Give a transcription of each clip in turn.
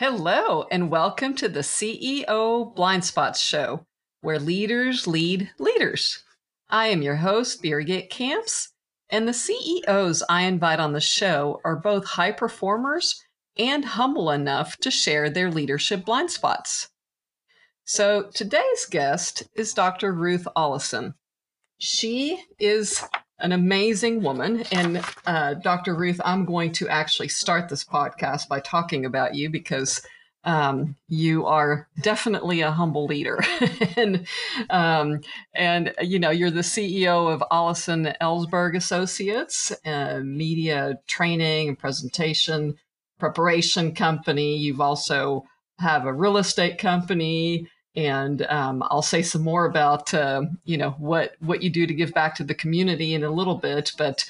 Hello, and welcome to the CEO Blind Spots Show, where leaders lead leaders. I am your host, Birgit Kamps, and the CEOs I invite on the show are both high performers and humble enough to share their leadership blind spots. So today's guest is Dr. Ruth Ollison. She is an amazing woman. And uh, Dr. Ruth, I'm going to actually start this podcast by talking about you because um, you are definitely a humble leader, and um, and you know you're the CEO of Allison Ellsberg Associates, media training and presentation preparation company. You've also have a real estate company and um, I'll say some more about uh, you know what what you do to give back to the community in a little bit. But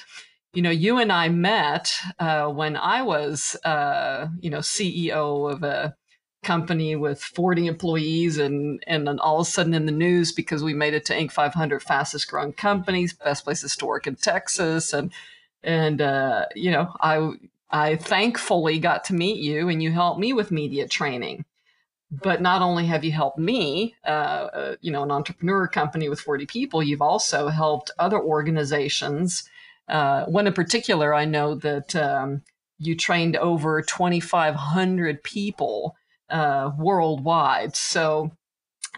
you know, you and I met uh, when I was uh, you know CEO of a company with 40 employees and and then all of a sudden in the news because we made it to Inc. 500 fastest growing companies, best places to work in Texas, and and uh, you know I I thankfully got to meet you and you helped me with media training but not only have you helped me, uh, uh, you know, an entrepreneur company with 40 people, you've also helped other organizations. Uh, one in particular, I know that um, you trained over 2,500 people uh, worldwide. So,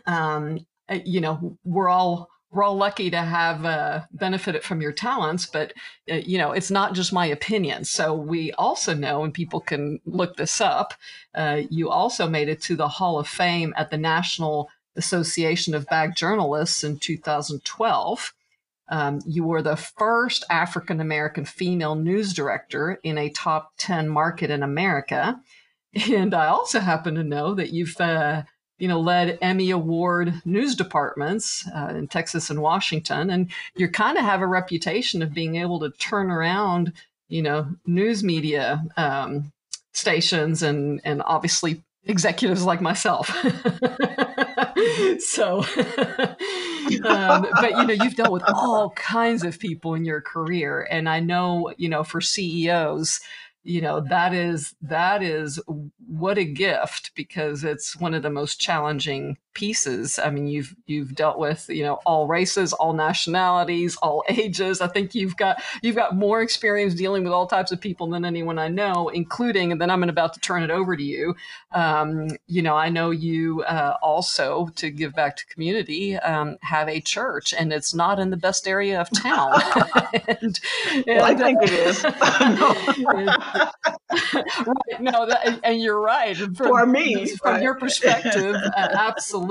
um, uh, you know, we're all we're all lucky to have uh, benefited from your talents, but uh, you know it's not just my opinion. So we also know, and people can look this up. Uh, you also made it to the Hall of Fame at the National Association of Black Journalists in 2012. Um, you were the first African American female news director in a top 10 market in America. And I also happen to know that you've uh, you know, led Emmy Award news departments uh, in Texas and Washington, and you kind of have a reputation of being able to turn around, you know, news media um, stations and and obviously executives like myself. so, um, but you know, you've dealt with all kinds of people in your career, and I know, you know, for CEOs you know that is that is what a gift because it's one of the most challenging pieces i mean you've you've dealt with you know all races all nationalities all ages i think you've got you've got more experience dealing with all types of people than anyone i know including and then i'm about to turn it over to you um, you know i know you uh, also to give back to community um, have a church and it's not in the best area of town and, and, well, i think it is right. No, that, and you're right. From, For me, from right. your perspective, uh, absolutely,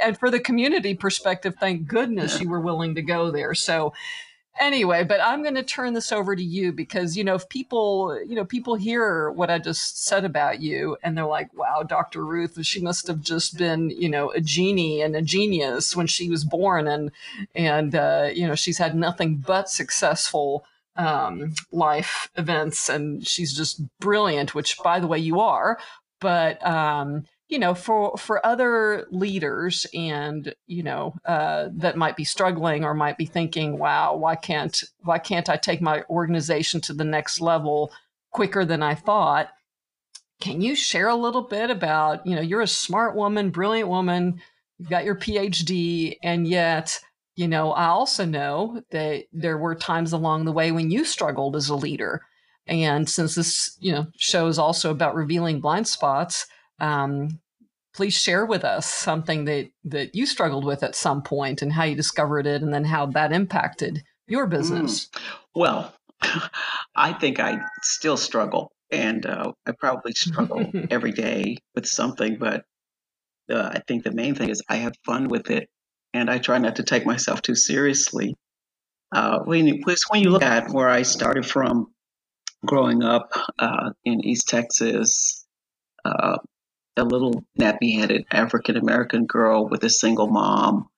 and for the community perspective, thank goodness you were willing to go there. So, anyway, but I'm going to turn this over to you because you know if people you know people hear what I just said about you and they're like, "Wow, Dr. Ruth, she must have just been you know a genie and a genius when she was born, and and uh, you know she's had nothing but successful." um, life events, and she's just brilliant. Which, by the way, you are. But um, you know, for for other leaders and you know uh, that might be struggling or might be thinking, "Wow, why can't why can't I take my organization to the next level quicker than I thought?" Can you share a little bit about you know you're a smart woman, brilliant woman, you've got your PhD, and yet you know, I also know that there were times along the way when you struggled as a leader. And since this, you know, show is also about revealing blind spots, um, please share with us something that that you struggled with at some point and how you discovered it, and then how that impacted your business. Mm. Well, I think I still struggle, and uh, I probably struggle every day with something. But uh, I think the main thing is I have fun with it and I try not to take myself too seriously. Uh, when, you, when you look at where I started from growing up uh, in East Texas, uh, a little nappy headed African American girl with a single mom.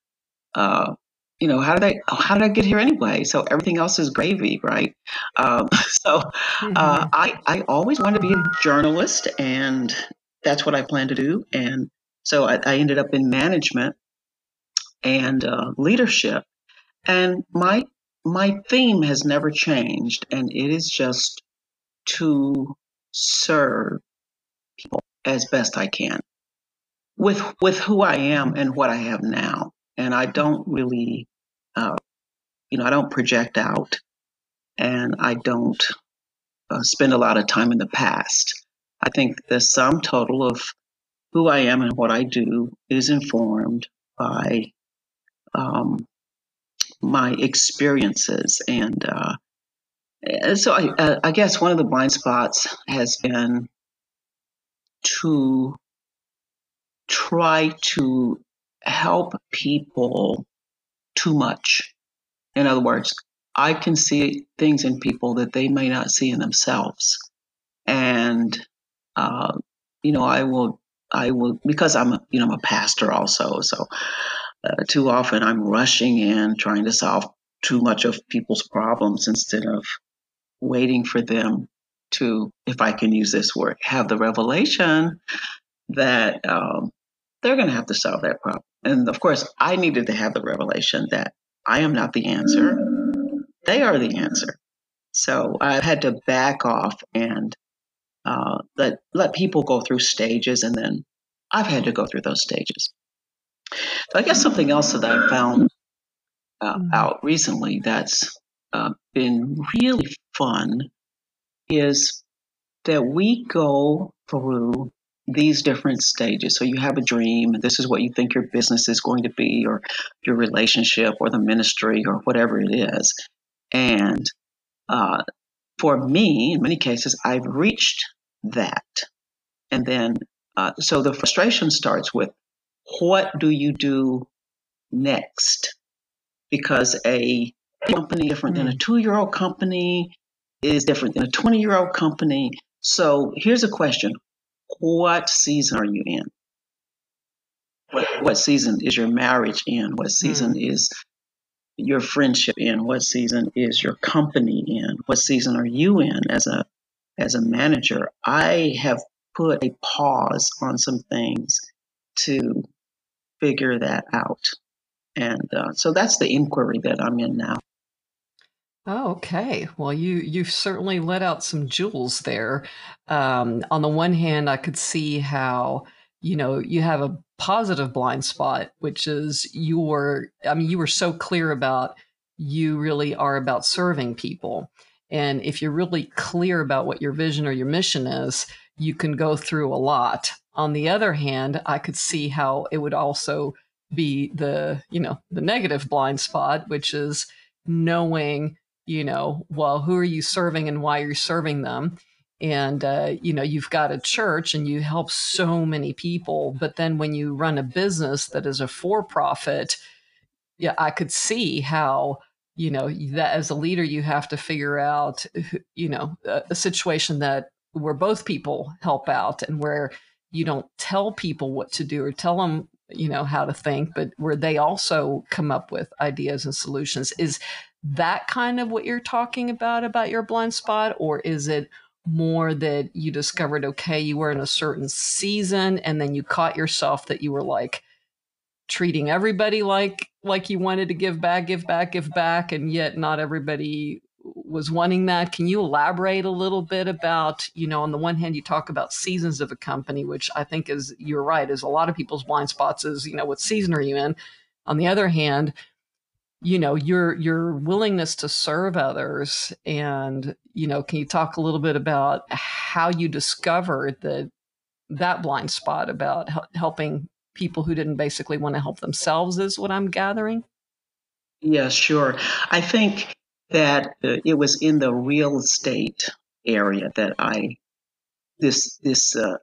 Uh, you know, how did I how did I get here anyway? So everything else is gravy, right? Um, so uh, mm-hmm. I I always wanted to be a journalist, and that's what I plan to do. And so I, I ended up in management and uh, leadership. And my my theme has never changed, and it is just to serve people as best I can with with who I am and what I have now. And I don't really, uh, you know, I don't project out, and I don't uh, spend a lot of time in the past. I think the sum total of who I am and what I do is informed by um, my experiences. And uh, so I, uh, I guess one of the blind spots has been to try to help people too much. In other words, I can see things in people that they may not see in themselves. And, uh, you know, I will, I will, because I'm, a, you know, I'm a pastor also. So uh, too often I'm rushing in trying to solve too much of people's problems instead of waiting for them to, if I can use this word, have the revelation that um, they're going to have to solve that problem. And of course, I needed to have the revelation that I am not the answer, they are the answer. So I had to back off and uh, let let people go through stages, and then I've had to go through those stages. So I guess something else that I found uh, mm. out recently that's uh, been really fun is that we go through these different stages. So you have a dream, this is what you think your business is going to be, or your relationship, or the ministry, or whatever it is. And uh, for me, in many cases, I've reached that. And then, uh, so the frustration starts with what do you do next? Because a company different than a hmm. two year old company is different than a 20 year old company. So here's a question what season are you in? What, what season is your marriage in? What season mm. is your friendship in? What season is your company in? What season are you in as a as a manager? I have put a pause on some things to figure that out, and uh, so that's the inquiry that I'm in now. Oh, okay. Well, you you've certainly let out some jewels there. Um, on the one hand, I could see how you know you have a positive blind spot, which is you were. I mean, you were so clear about you really are about serving people, and if you're really clear about what your vision or your mission is, you can go through a lot. On the other hand, I could see how it would also be the you know the negative blind spot, which is knowing you know, well, who are you serving and why are you're serving them? And, uh, you know, you've got a church and you help so many people. But then when you run a business that is a for profit, yeah, I could see how, you know, that as a leader, you have to figure out, you know, a, a situation that where both people help out and where you don't tell people what to do or tell them you know how to think but where they also come up with ideas and solutions is that kind of what you're talking about about your blind spot? Or is it more that you discovered okay you were in a certain season and then you caught yourself that you were like treating everybody like like you wanted to give back give back give back and yet not everybody was wanting that? Can you elaborate a little bit about you know on the one hand you talk about seasons of a company which i think is you're right is a lot of people's blind spots is you know what season are you in? On the other hand you know your your willingness to serve others and you know can you talk a little bit about how you discovered that that blind spot about helping people who didn't basically want to help themselves is what i'm gathering? Yeah sure. I think that uh, it was in the real estate area that i this this uh,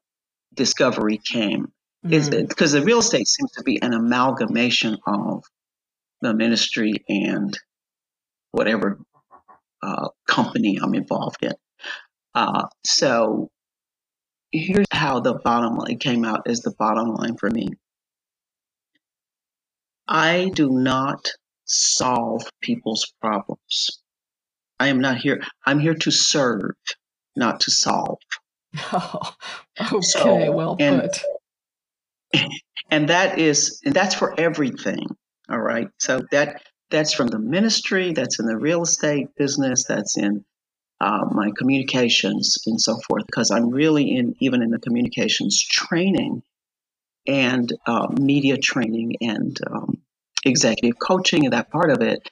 discovery came. Is because mm. the real estate seems to be an amalgamation of the ministry and whatever uh, company I'm involved in. Uh, so here's how the bottom line came out as the bottom line for me. I do not solve people's problems. I am not here. I'm here to serve, not to solve. Oh, okay, so, well and, put. And that is, and that's for everything. All right. So that that's from the ministry, that's in the real estate business, that's in uh, my communications and so forth, because I'm really in even in the communications training and uh, media training and um, executive coaching and that part of it.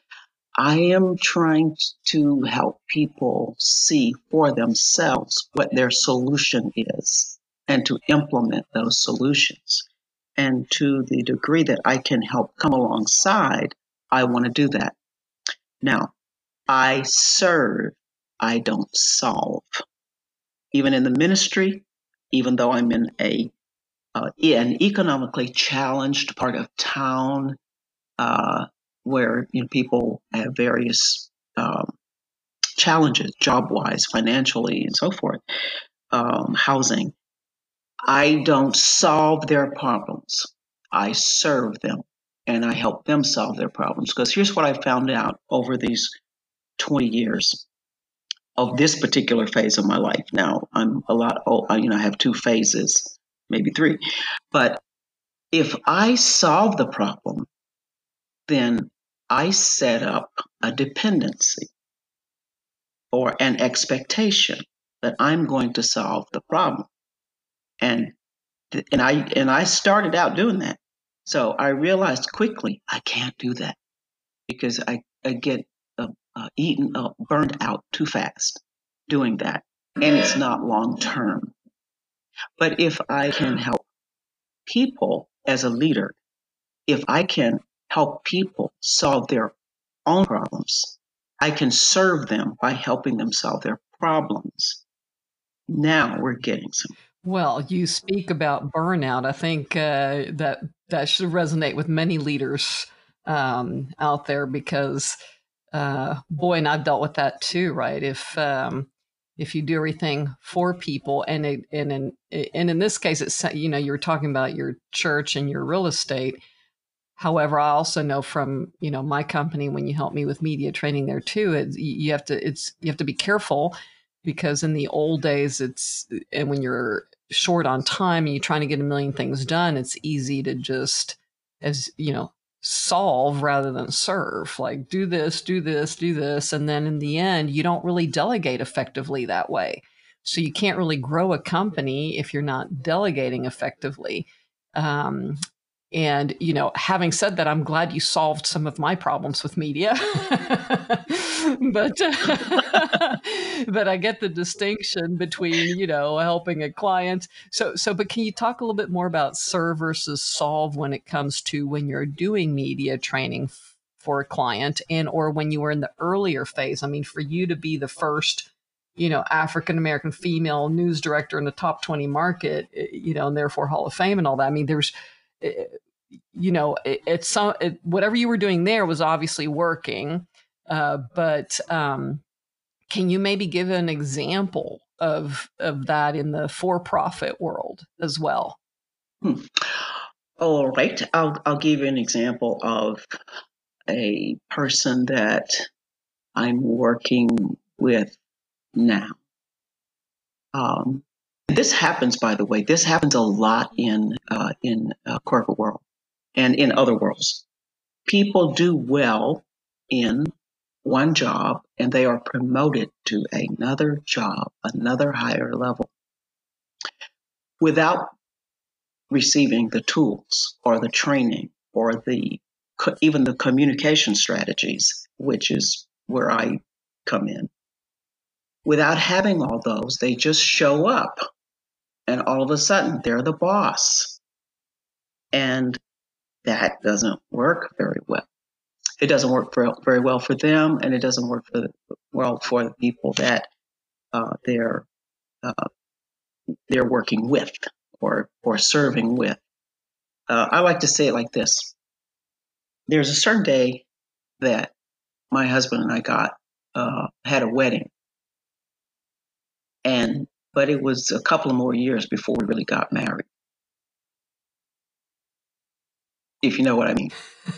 I am trying to help people see for themselves what their solution is and to implement those solutions. And to the degree that I can help come alongside, I want to do that. Now, I serve, I don't solve. Even in the ministry, even though I'm in a uh, an economically challenged part of town, uh, where you know people have various um, challenges, job wise, financially, and so forth, um, housing. I don't solve their problems. I serve them and I help them solve their problems. Because here's what I found out over these 20 years of this particular phase of my life. Now I'm a lot old, you know, I have two phases, maybe three. But if I solve the problem, then I set up a dependency or an expectation that I'm going to solve the problem. And and I and I started out doing that. So I realized quickly I can't do that because I, I get uh, uh, eaten up, burned out too fast doing that, and it's not long term. But if I can help people as a leader, if I can help people solve their own problems. I can serve them by helping them solve their problems. Now we're getting some. Well, you speak about burnout. I think uh, that that should resonate with many leaders um, out there because, uh, boy, and I've dealt with that too. Right? If um, if you do everything for people, and it, and in and in this case, it's you know you're talking about your church and your real estate However, I also know from you know my company when you help me with media training there too, it's, you have to it's you have to be careful because in the old days it's and when you're short on time and you're trying to get a million things done, it's easy to just as you know solve rather than serve. Like do this, do this, do this, and then in the end, you don't really delegate effectively that way. So you can't really grow a company if you're not delegating effectively. Um, and, you know, having said that, I'm glad you solved some of my problems with media. but but I get the distinction between, you know, helping a client. So so but can you talk a little bit more about serve versus solve when it comes to when you're doing media training for a client and or when you were in the earlier phase? I mean, for you to be the first you know, African American female news director in the top 20 market, eh, you know, and therefore Hall of Fame and all that. I mean, there's you know, it, it's some it, whatever you were doing there was obviously working. Uh, but um, can you maybe give an example of of that in the for-profit world as well? Hmm. All right, I'll I'll give you an example of a person that I'm working with now. Um, this happens, by the way. This happens a lot in uh, in uh, corporate world and in other worlds. People do well in one job and they are promoted to another job, another higher level, without receiving the tools or the training or the even the communication strategies, which is where I come in. Without having all those, they just show up and all of a sudden they're the boss. And that doesn't work very well. It doesn't work very well for them, and it doesn't work for the, well for the people that uh, they're uh, they're working with or or serving with. Uh, I like to say it like this: There's a certain day that my husband and I got uh, had a wedding, and but it was a couple of more years before we really got married. If you know what I mean.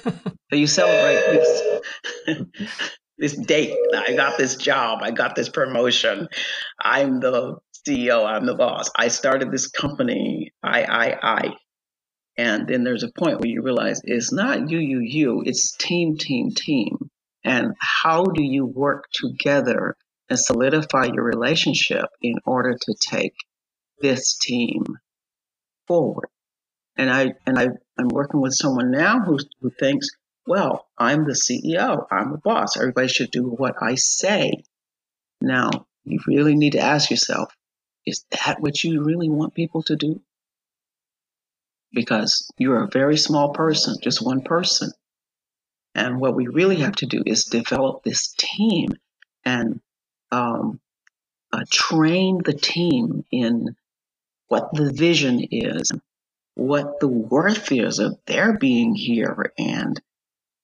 so you celebrate this this date. I got this job. I got this promotion. I'm the CEO. I'm the boss. I started this company. I, I, I. And then there's a point where you realize it's not you, you, you. It's team, team, team. And how do you work together and solidify your relationship in order to take this team forward. And I and I I'm working with someone now who who thinks, well, I'm the CEO, I'm the boss. Everybody should do what I say. Now, you really need to ask yourself, is that what you really want people to do? Because you're a very small person, just one person. And what we really have to do is develop this team and um, uh, train the team in what the vision is, what the worth is of their being here. And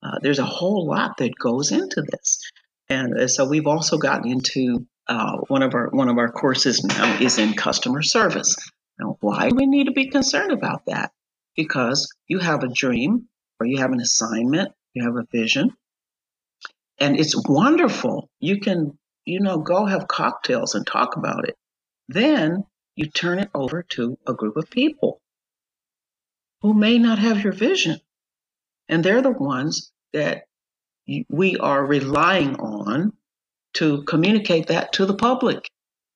uh, there's a whole lot that goes into this. And uh, so we've also gotten into uh, one of our one of our courses now is in customer service. Now, why do we need to be concerned about that? Because you have a dream or you have an assignment, you have a vision, and it's wonderful. You can, you know, go have cocktails and talk about it. Then you turn it over to a group of people who may not have your vision. And they're the ones that we are relying on to communicate that to the public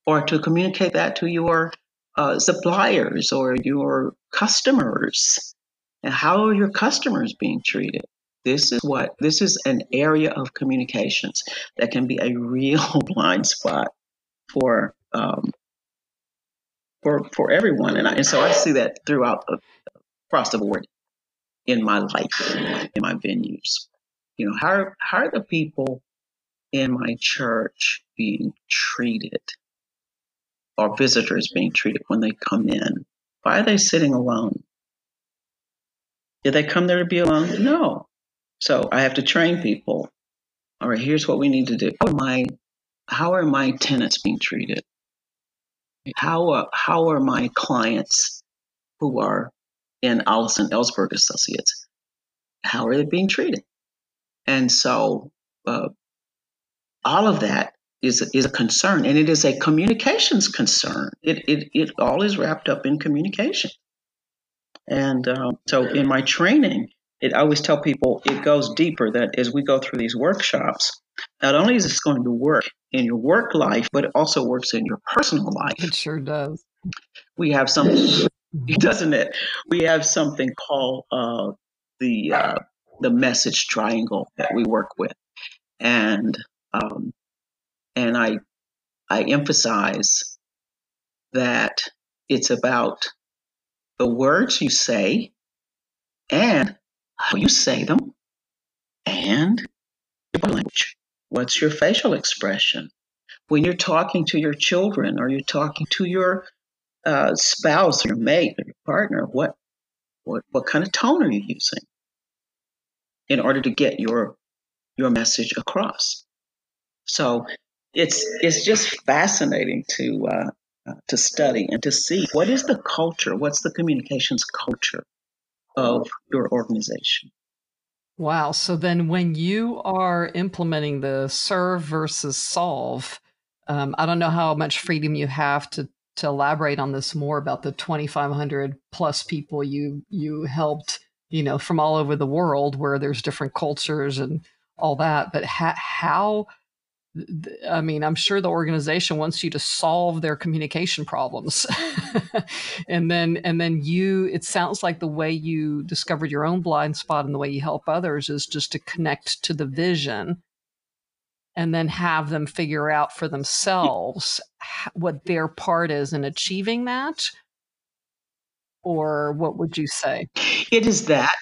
or to communicate that to your uh, suppliers or your customers. And how are your customers being treated? This is what this is an area of communications that can be a real blind spot for um, for for everyone, and, I, and so I see that throughout uh, across the board in my life, in my venues. You know, how how are the people in my church being treated or visitors being treated when they come in? Why are they sitting alone? Did they come there to be alone? No. So I have to train people. All right, here's what we need to do. How are my, how are my tenants being treated? How are, how are my clients who are in Allison Ellsberg Associates? How are they being treated? And so uh, all of that is is a concern, and it is a communications concern. It it it all is wrapped up in communication. And uh, so, in my training, it I always tell people it goes deeper. That as we go through these workshops, not only is this going to work in your work life, but it also works in your personal life. It sure does. We have something, doesn't it? We have something called uh, the uh, the message triangle that we work with, and um, and I I emphasize that it's about the words you say and how you say them and your body language. What's your facial expression? When you're talking to your children or you're talking to your uh, spouse, your mate, or your partner, what, what, what kind of tone are you using in order to get your, your message across? So it's it's just fascinating to uh, uh, to study and to see what is the culture, what's the communications culture of your organization. Wow. So then, when you are implementing the serve versus solve, um, I don't know how much freedom you have to to elaborate on this more about the 2,500 plus people you you helped, you know, from all over the world, where there's different cultures and all that. But ha- how I mean, I'm sure the organization wants you to solve their communication problems. and then and then you it sounds like the way you discovered your own blind spot and the way you help others is just to connect to the vision and then have them figure out for themselves what their part is in achieving that or what would you say it is that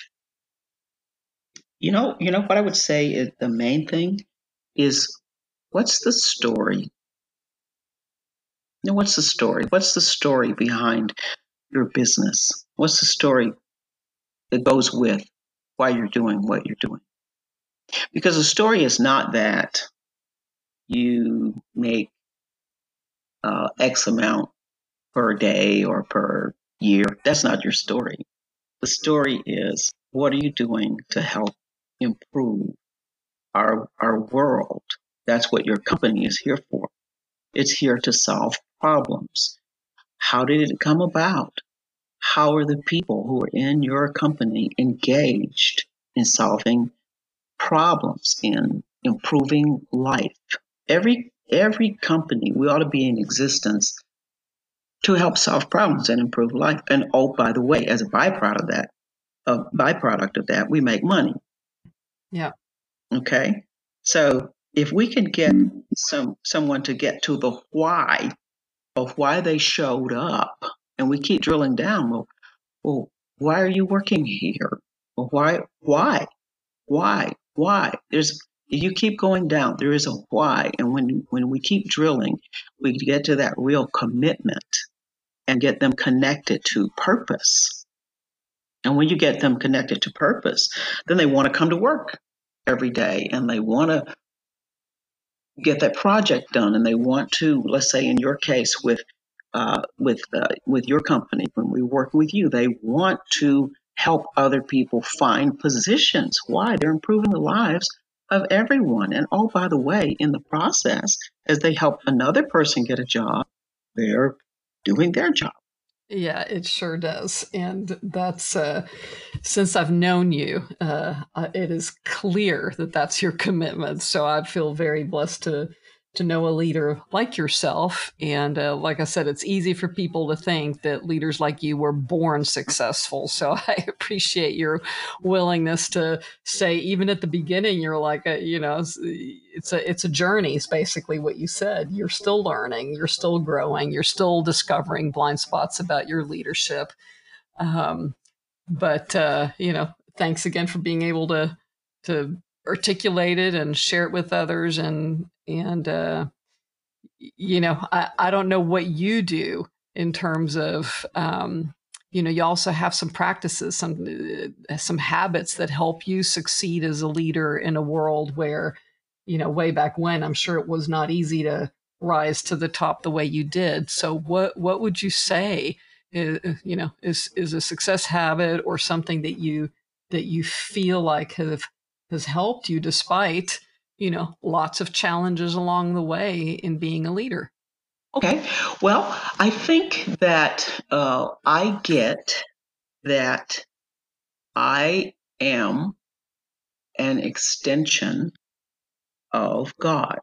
you know you know what i would say is the main thing is What's the story? You know, what's the story? What's the story behind your business? What's the story that goes with why you're doing what you're doing? Because the story is not that you make uh, X amount per day or per year. That's not your story. The story is what are you doing to help improve our our world that's what your company is here for. It's here to solve problems. How did it come about? How are the people who are in your company engaged in solving problems, in improving life? Every every company, we ought to be in existence to help solve problems and improve life. And oh, by the way, as a byproduct of that, a byproduct of that, we make money. Yeah. Okay. So if we can get some someone to get to the why of why they showed up, and we keep drilling down, well, well, why are you working here? Well, why, why, why, why? There's you keep going down. There is a why, and when when we keep drilling, we get to that real commitment and get them connected to purpose. And when you get them connected to purpose, then they want to come to work every day and they want to get that project done and they want to let's say in your case with uh, with uh, with your company when we work with you they want to help other people find positions why they're improving the lives of everyone and oh by the way in the process as they help another person get a job they're doing their job yeah, it sure does. And that's uh, since I've known you, uh, it is clear that that's your commitment. So I feel very blessed to to know a leader like yourself. And uh, like I said, it's easy for people to think that leaders like you were born successful. So I appreciate your willingness to say, even at the beginning, you're like, a, you know, it's, it's a it's a journey. Is basically what you said. You're still learning. You're still growing. You're still discovering blind spots about your leadership. Um, but uh, you know, thanks again for being able to to articulate it and share it with others and and uh, you know I, I don't know what you do in terms of um, you know you also have some practices some uh, some habits that help you succeed as a leader in a world where you know way back when i'm sure it was not easy to rise to the top the way you did. So what what would you say is, uh, you know is is a success habit or something that you that you feel like have has helped you despite, you know, lots of challenges along the way in being a leader? Okay. Well, I think that uh, I get that I am an extension of God.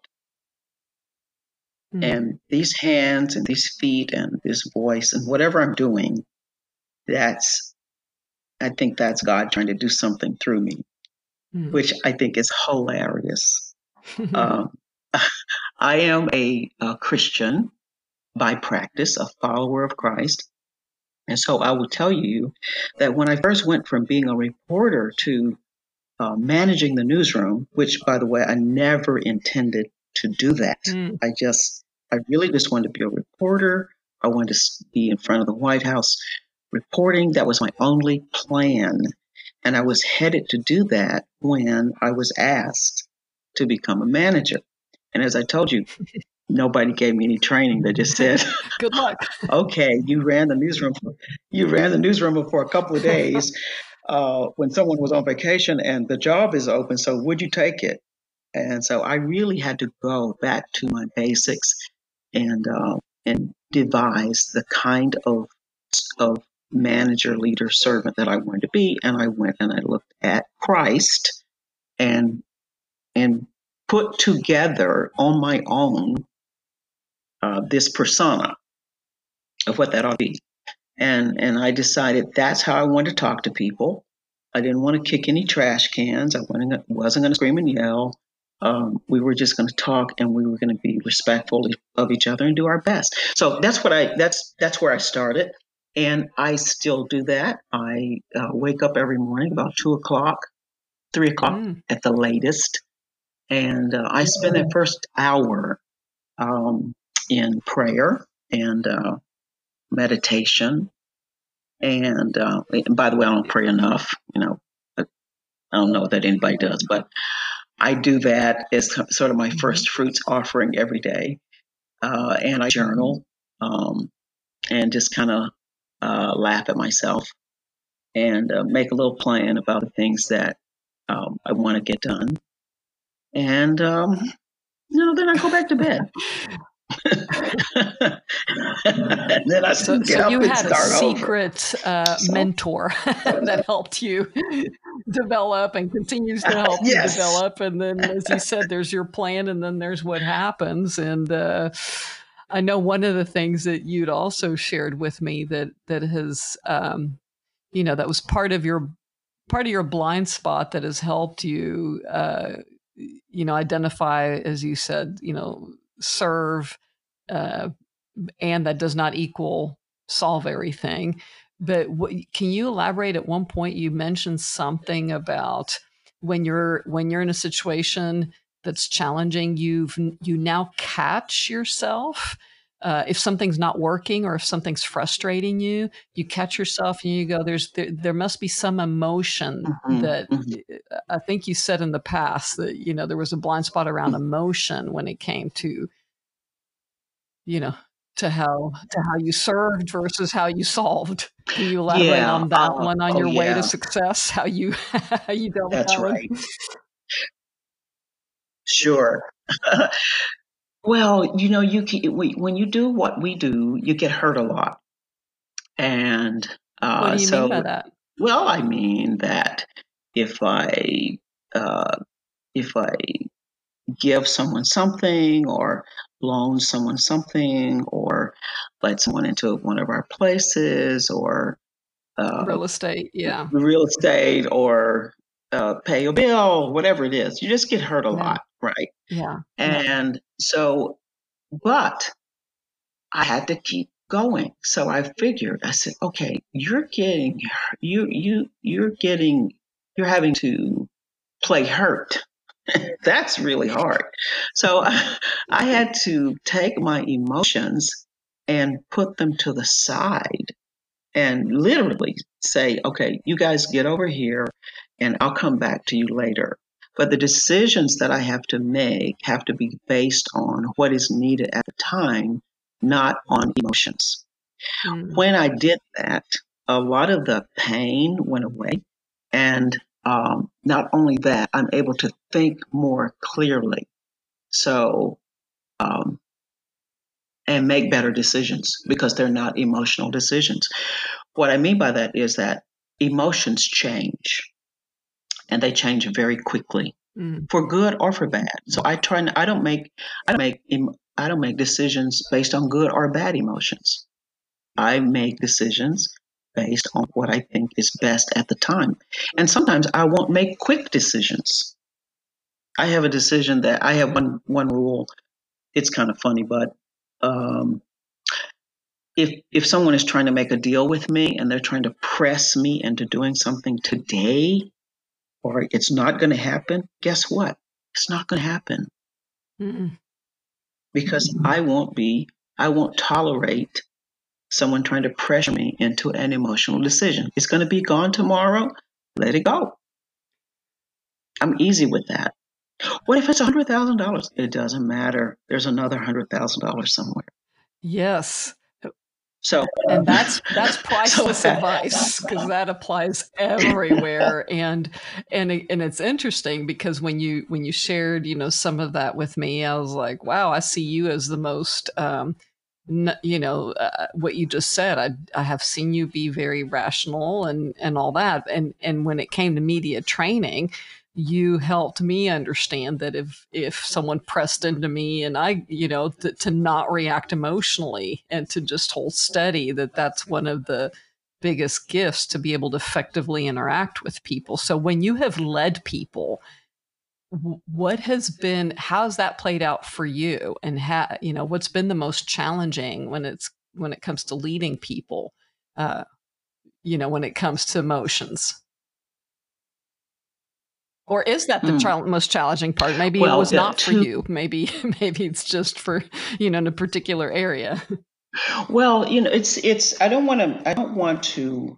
Mm. And these hands and these feet and this voice and whatever I'm doing, that's, I think that's God trying to do something through me mm. which I think is hilarious. um, I am a, a, Christian by practice, a follower of Christ. And so I will tell you that when I first went from being a reporter to uh, managing the newsroom, which, by the way, I never intended to do that. Mm. I just, I really just wanted to be a reporter. I wanted to be in front of the White House reporting. That was my only plan. And I was headed to do that when I was asked to become a manager. And as I told you, nobody gave me any training. They just said, "Good luck." okay, you ran the newsroom. You ran the newsroom for a couple of days uh, when someone was on vacation, and the job is open. So would you take it? And so I really had to go back to my basics and uh, and devise the kind of of manager, leader, servant that I wanted to be. And I went and I looked at Christ and and put together on my own uh, this persona of what that ought to be. And and I decided that's how I wanted to talk to people. I didn't want to kick any trash cans. I wasn't, wasn't going to scream and yell. Um, we were just going to talk and we were going to be respectful of each other and do our best. So that's what I that's that's where I started. And I still do that. I uh, wake up every morning about two o'clock, three o'clock mm. at the latest. And uh, I spend that first hour um, in prayer and uh, meditation. And, uh, and, by the way, I don't pray enough. You know, I don't know that anybody does, but I do that as sort of my first fruits offering every day. Uh, and I journal um, and just kind of uh, laugh at myself and uh, make a little plan about the things that um, I want to get done. And, um, you know, then I go back to bed. and then I so, so you had a secret uh, so, mentor that helped you develop and continues to help yes. you develop. And then, as you said, there's your plan, and then there's what happens. And uh, I know one of the things that you'd also shared with me that that has, um, you know, that was part of your part of your blind spot that has helped you, uh, you know, identify, as you said, you know, serve uh, and that does not equal solve everything. But can you elaborate? At one point, you mentioned something about when you're when you're in a situation that's challenging, you've you now catch yourself. Uh, if something's not working or if something's frustrating you, you catch yourself and you go, "There's there, there must be some emotion mm-hmm, that mm-hmm. I think you said in the past that you know there was a blind spot around mm-hmm. emotion when it came to you know to how to how you served versus how you solved. Can you elaborate yeah, on that uh, one on oh, your yeah. way to success? How you how you dealt That's that right. Sure. well, you know, you can, we, when you do what we do, you get hurt a lot, and uh, what do you so, mean by that? Well, I mean that if I uh, if I give someone something or loan someone something or let someone into one of our places or uh, real estate, yeah, real estate or uh, pay a bill, whatever it is. You just get hurt a yeah. lot, right? Yeah. And yeah. so, but I had to keep going. So I figured, I said, okay, you're getting, you, you, you're getting, you're having to play hurt That's really hard. So I had to take my emotions and put them to the side and literally say, okay, you guys get over here and I'll come back to you later. But the decisions that I have to make have to be based on what is needed at the time, not on emotions. Mm. When I did that, a lot of the pain went away and um, not only that, I'm able to think more clearly. So, um, and make better decisions because they're not emotional decisions. What I mean by that is that emotions change and they change very quickly mm. for good or for bad. So I try and I don't make I don't make I don't make decisions based on good or bad emotions. I make decisions based on what I think is best at the time. And sometimes I won't make quick decisions. I have a decision that I have one one rule. It's kind of funny, but um, if if someone is trying to make a deal with me and they're trying to press me into doing something today, or it's not going to happen, guess what? It's not going to happen Mm-mm. because I won't be. I won't tolerate someone trying to pressure me into an emotional decision. It's going to be gone tomorrow. Let it go. I'm easy with that. What if it's $100,000? It doesn't matter. There's another $100,000 somewhere. Yes. So and that's that's priceless so, advice because that applies everywhere. And and and it's interesting because when you when you shared you know some of that with me I was like wow I see you as the most um, you know uh, what you just said. I, I have seen you be very rational and and all that. And and when it came to media training you helped me understand that if if someone pressed into me and i you know to, to not react emotionally and to just hold steady that that's one of the biggest gifts to be able to effectively interact with people. So when you have led people what has been how's that played out for you? And how you know what's been the most challenging when it's when it comes to leading people uh you know when it comes to emotions or is that the mm. most challenging part maybe well, it was not for you maybe maybe it's just for you know in a particular area well you know it's it's i don't want to i don't want to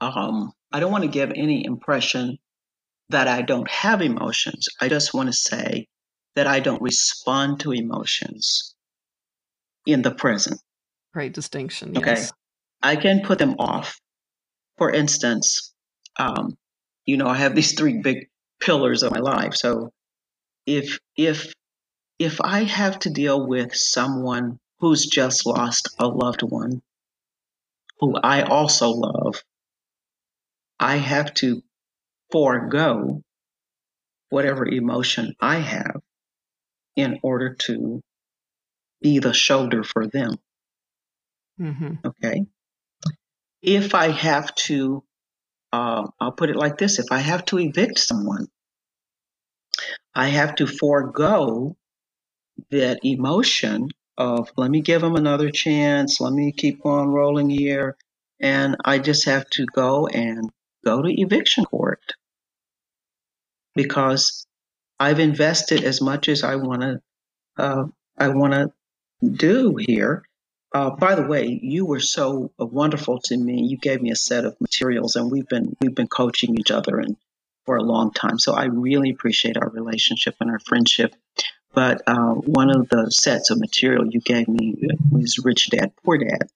um i don't want to give any impression that I don't have emotions. I just want to say that I don't respond to emotions in the present. Great distinction. Okay. Yes. I can put them off. For instance, um, you know, I have these three big pillars of my life. So if if if I have to deal with someone who's just lost a loved one who I also love, I have to forego whatever emotion I have in order to be the shoulder for them. Mm-hmm. Okay. If I have to, uh, I'll put it like this if I have to evict someone, I have to forego that emotion of let me give them another chance, let me keep on rolling here. And I just have to go and go to eviction court because I've invested as much as I want to. Uh, I want to do here. Uh, by the way, you were so wonderful to me. You gave me a set of materials, and we've been we've been coaching each other and for a long time. So I really appreciate our relationship and our friendship. But uh, one of the sets of material you gave me was Rich Dad Poor Dad,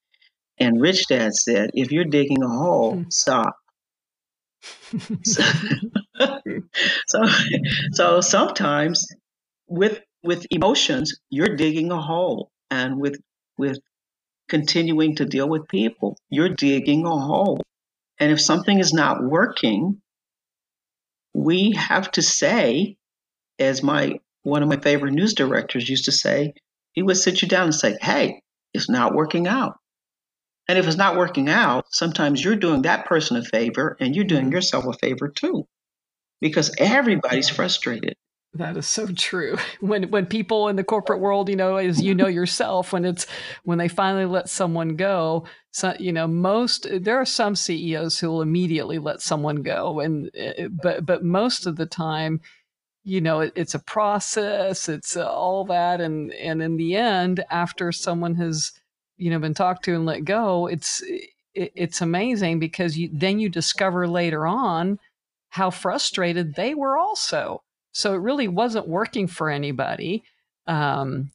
and Rich Dad said, "If you're digging a hole, Hmm. stop." so, so, so sometimes with with emotions, you're digging a hole, and with with continuing to deal with people, you're digging a hole. And if something is not working, we have to say, as my one of my favorite news directors used to say, he would sit you down and say, "Hey, it's not working out." And if it's not working out, sometimes you're doing that person a favor and you're doing Mhm. yourself a favor too, because everybody's frustrated. That is so true. When when people in the corporate world, you know, as you know yourself, when it's when they finally let someone go, so you know, most there are some CEOs who will immediately let someone go, and uh, but but most of the time, you know, it, it's a process, it's uh, all that, and and in the end, after someone has you know been talked to and let go, it's it, it's amazing because you then you discover later on how frustrated they were also. So it really wasn't working for anybody. Um,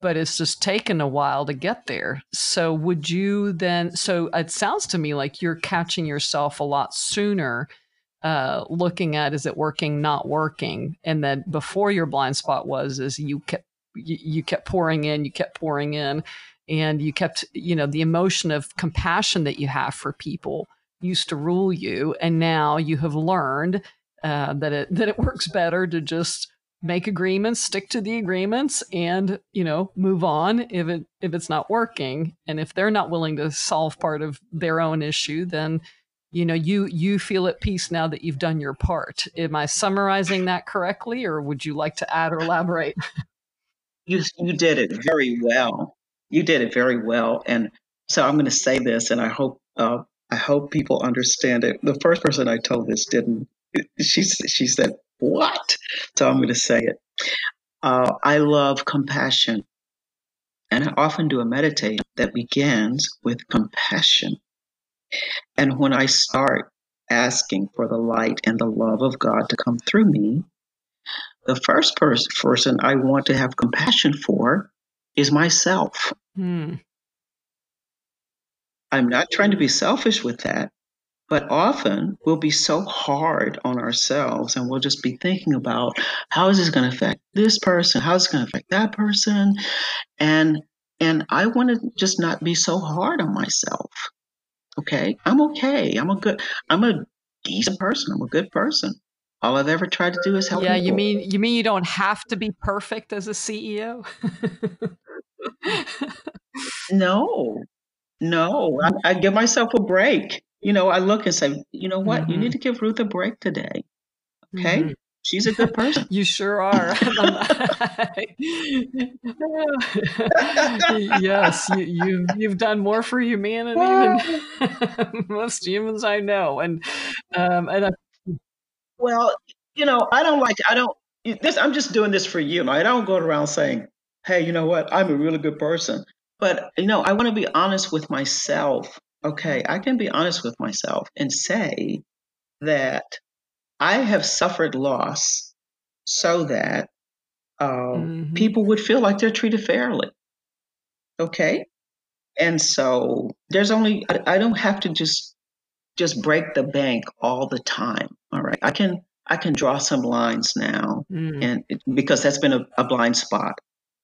but it's just taken a while to get there. So would you then so it sounds to me like you're catching yourself a lot sooner uh, looking at is it working, not working, and then before your blind spot was is you kept you, you kept pouring in, you kept pouring in, and you kept you know the emotion of compassion that you have for people used to rule you, and now you have learned uh, that it that it works better to just make agreements, stick to the agreements, and you know move on if it if it's not working, and if they're not willing to solve part of their own issue, then you know you you feel at peace now that you've done your part. Am I summarizing that correctly, or would you like to add or elaborate? You you did it very well. You did it very well, and so I'm going to say this, and I hope uh, I hope people understand it. The first person I told this didn't. She she said what? So I'm going to say it. Uh, I love compassion, and I often do a meditation that begins with compassion. And when I start asking for the light and the love of God to come through me, the first pers- person I want to have compassion for is myself. Hmm. I'm not trying to be selfish with that, but often we'll be so hard on ourselves and we'll just be thinking about how is this going to affect this person? How is it going to affect that person? And and I want to just not be so hard on myself. Okay? I'm okay. I'm a good I'm a decent person. I'm a good person. All I've ever tried to do is help Yeah, you mean you mean you don't have to be perfect as a CEO? No, no. I, I give myself a break. You know, I look and say, you know what? You Mhm. need to give Ruth a break today. Okay? Mhm. She's a good person. You sure are. yes, you, you you've done more for humanity than most humans I know, and um, and I, Well, you know, I don't like, I don't, this, I'm just doing this for you. I don't go around saying, hey, you know what? I'm a really good person. But, you know, I want to be honest with myself. Okay. I can be honest with myself and say that I have suffered loss so that uh, Mhm. people would feel like they're treated fairly. Okay. And so there's only, I, I don't have to just, just break the bank all the time. All right. I can, I can draw some lines now, mm. and it, because that's been a, a blind spot.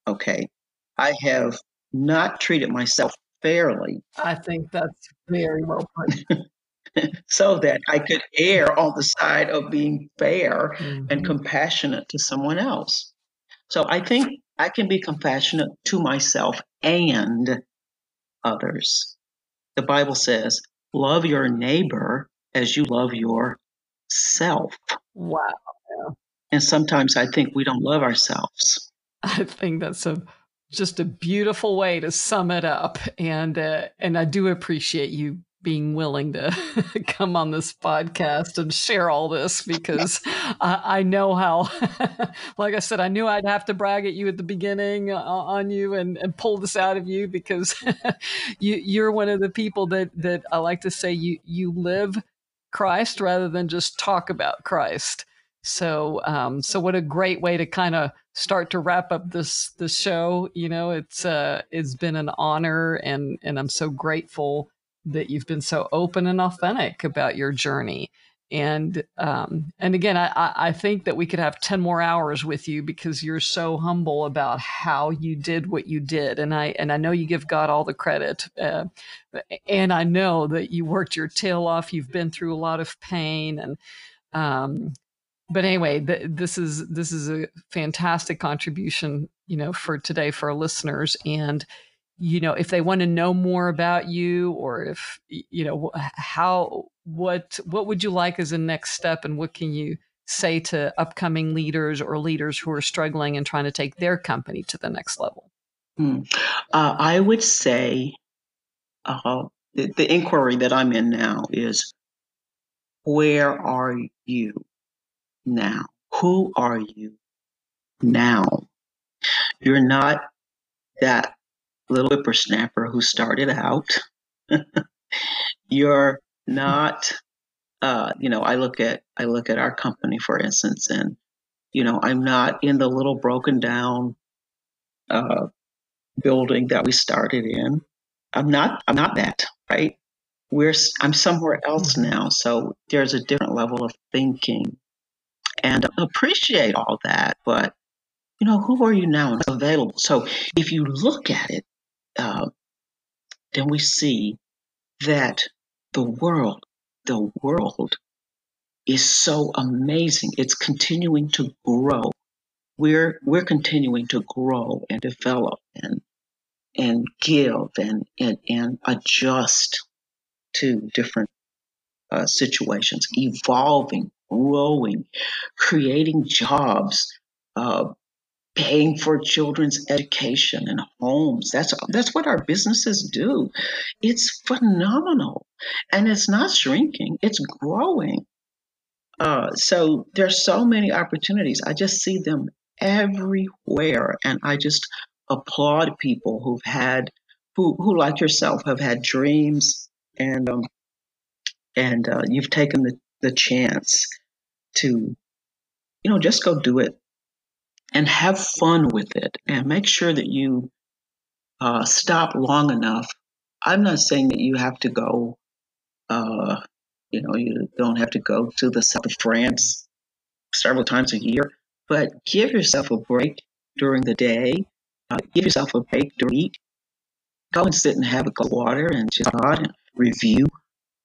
Okay, I have not treated myself fairly. I think that's very well put. so that I could err on the side of being fair mm-hmm. and compassionate to someone else. So I think I can be compassionate to myself and others. The Bible says, love your neighbor as you love yourself. Wow. And sometimes I think we don't love ourselves. I think that's a just a beautiful way to sum it up. And uh, and I do appreciate you being willing to come on this podcast and share all this because I, I know how, like I said, I knew I'd have to brag at you at the beginning uh, on you and, and pull this out of you because you, you're one of the people that, that I like to say you, you live Christ rather than just talk about Christ. So, um, so what a great way to kind of start to wrap up this this show. You know, it's uh, it's been an honor, and and I'm so grateful that you've been so open and authentic about your journey. And um, and again, I, I think that we could have ten more hours with you because you're so humble about how you did what you did, and I and I know you give God all the credit, uh, and I know that you worked your tail off. You've been through a lot of pain, and um, but anyway, th- this is this is a fantastic contribution, you know, for today for our listeners, and you know if they want to know more about you or if you know how what what would you like as a next step and what can you say to upcoming leaders or leaders who are struggling and trying to take their company to the next level? Hmm. uh, i would say uh, the, the inquiry that i'm in now is where are you now who are you now you're not that little whippersnapper who started out. You're not, uh, you know, I look at I look at our company, for instance, and you know, I'm not in the little broken down uh, building that we started in. I'm not. I'm not that. Right. We're. I'm somewhere else mm-hmm. now. So there's a different level of thinking, and appreciate all that. But you know, who are you now and available? So if you look at it uh, then we see that the world, the world is so amazing. It's continuing to grow. We're we're continuing to grow and develop and and give and and, and adjust to different uh, situations, evolving, growing, creating jobs, uh, paying for children's education and homes. That's that's what our businesses do. It's phenomenal, and it's not shrinking; it's growing. Uh, so there's so many opportunities. I just see them everywhere, and I just applaud people who've had who who like yourself have had dreams and um, and uh, you've taken the the chance to you know just go do it and have fun with it and make sure that you uh, stop long enough. I'm not saying that you have to go, uh, you know, you don't have to go to the south of France several times a year, but give yourself a break during the day. Uh, give yourself a break the week. Go and sit and have a glass of water and just God and review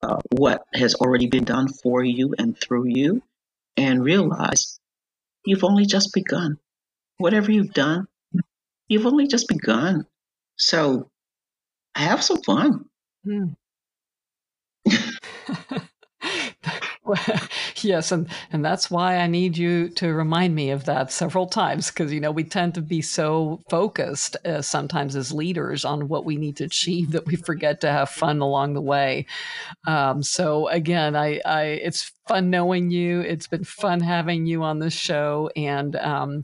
uh, what has already been done for you and through you, and realize you've only just begun whatever you've done, you've only just begun. So have some fun. Hmm. yes, and and that's why I need you to remind me of that several times because you know we tend to be so focused uh, sometimes as leaders on what we need to achieve that we forget to have fun along the way. Um, so again, I, I it's fun knowing you. It's been fun having you on this show, and um,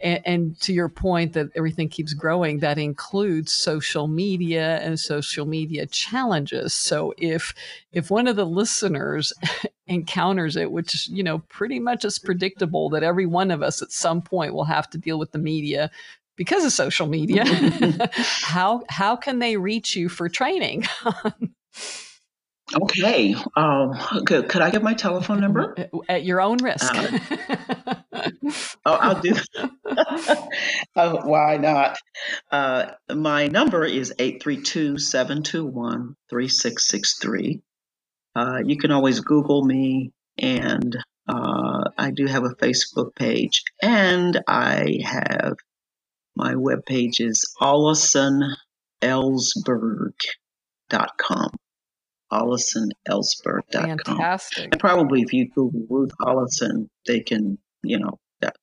and, and, to your point that everything keeps growing, that includes social media and social media challenges. So if if one of the listeners encounters it, which you know pretty much is predictable that every one of us at some point will have to deal with the media because of social media, how how can they reach you for training? Okay. Um, could, could I get my telephone number? At your own risk. Uh, oh, I'll do oh, why not? Uh, my number is 832 721 3663. Uh, you can always Google me, and uh, I do have a Facebook page, and I have my web page is AllisonElsberg.com. AllisonElsberg.com. Fantastic. And probably if you Google Ruth Allison, they can, you know, that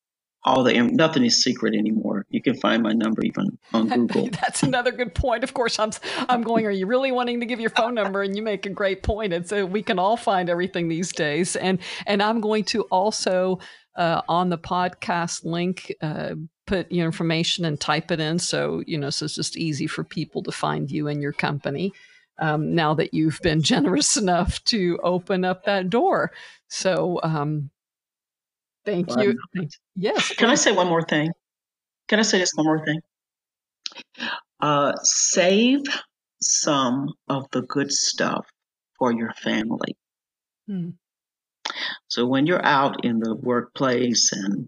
all the nothing is secret anymore. You can find my number even on Google. That's another good point. Of course, I'm I'm going. Are you really wanting to give your phone number? And you make a great point. It's a, we can all find everything these days. And and I'm going to also uh, on the podcast link. Uh, put your information and type it in so you know so it's just easy for people to find you and your company um, now that you've been generous enough to open up that door. So, um, thank well, you. Yes. Can I say one more thing? Can I say just one more thing? Uh, save some of the good stuff for your family. Hmm. So when you're out in the workplace and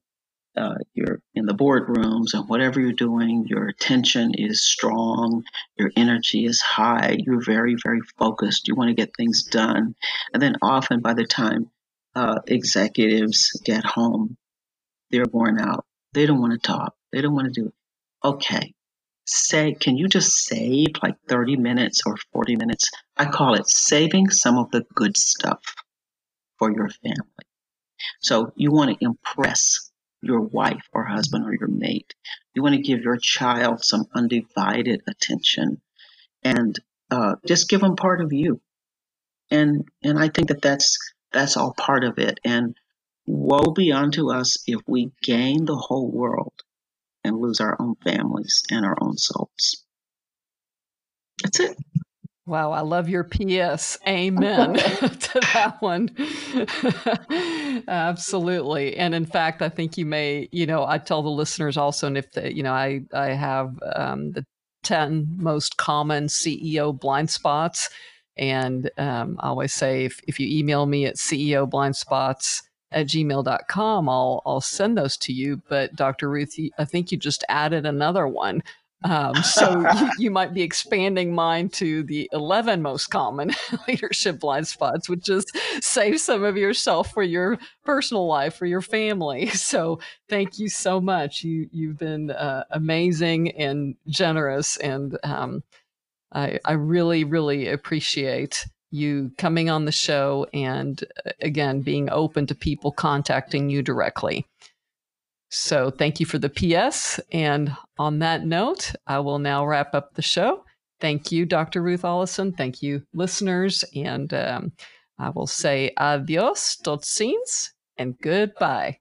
uh, you're in the boardrooms and whatever you're doing, your attention is strong, your energy is high, you're very, very focused. You want to get things done. And then often by the time uh, executives get home, they're worn out. They don't want to talk. They don't want to do it. Okay. Say, can you just save like 30 minutes or 40 minutes? I call it saving some of the good stuff for your family. So you want to impress your wife or husband or your mate. You want to give your child some undivided attention and uh, just give them part of you. And and I think that that's that's all part of it. And woe be unto us if we gain the whole world and lose our own families and our own souls. That's it. Wow, I love your PS. Amen to that one. Absolutely. And in fact, I think you may, you know, I tell the listeners also, and if they, you know, I, I have um, the 10 most common CEO blind spots. And um, I always say if, if you email me at CEO blind spots at gmail.com, I'll, I'll send those to you. But Dr. Ruth, I think you just added another one um, so you, you, might be expanding mine to the 11 most common leadership blind spots, which is save some of yourself for your personal life, for your family. So thank you so much. You, you've been uh, amazing and generous. And um, I, I really, really appreciate you coming on the show and uh, again, being open to people contacting you directly. So thank you for the PS. And on that note, I will now wrap up the show. Thank you, Dr. Ruth Allison. Thank you, listeners. And um, I will say adios, tot ziens, and goodbye.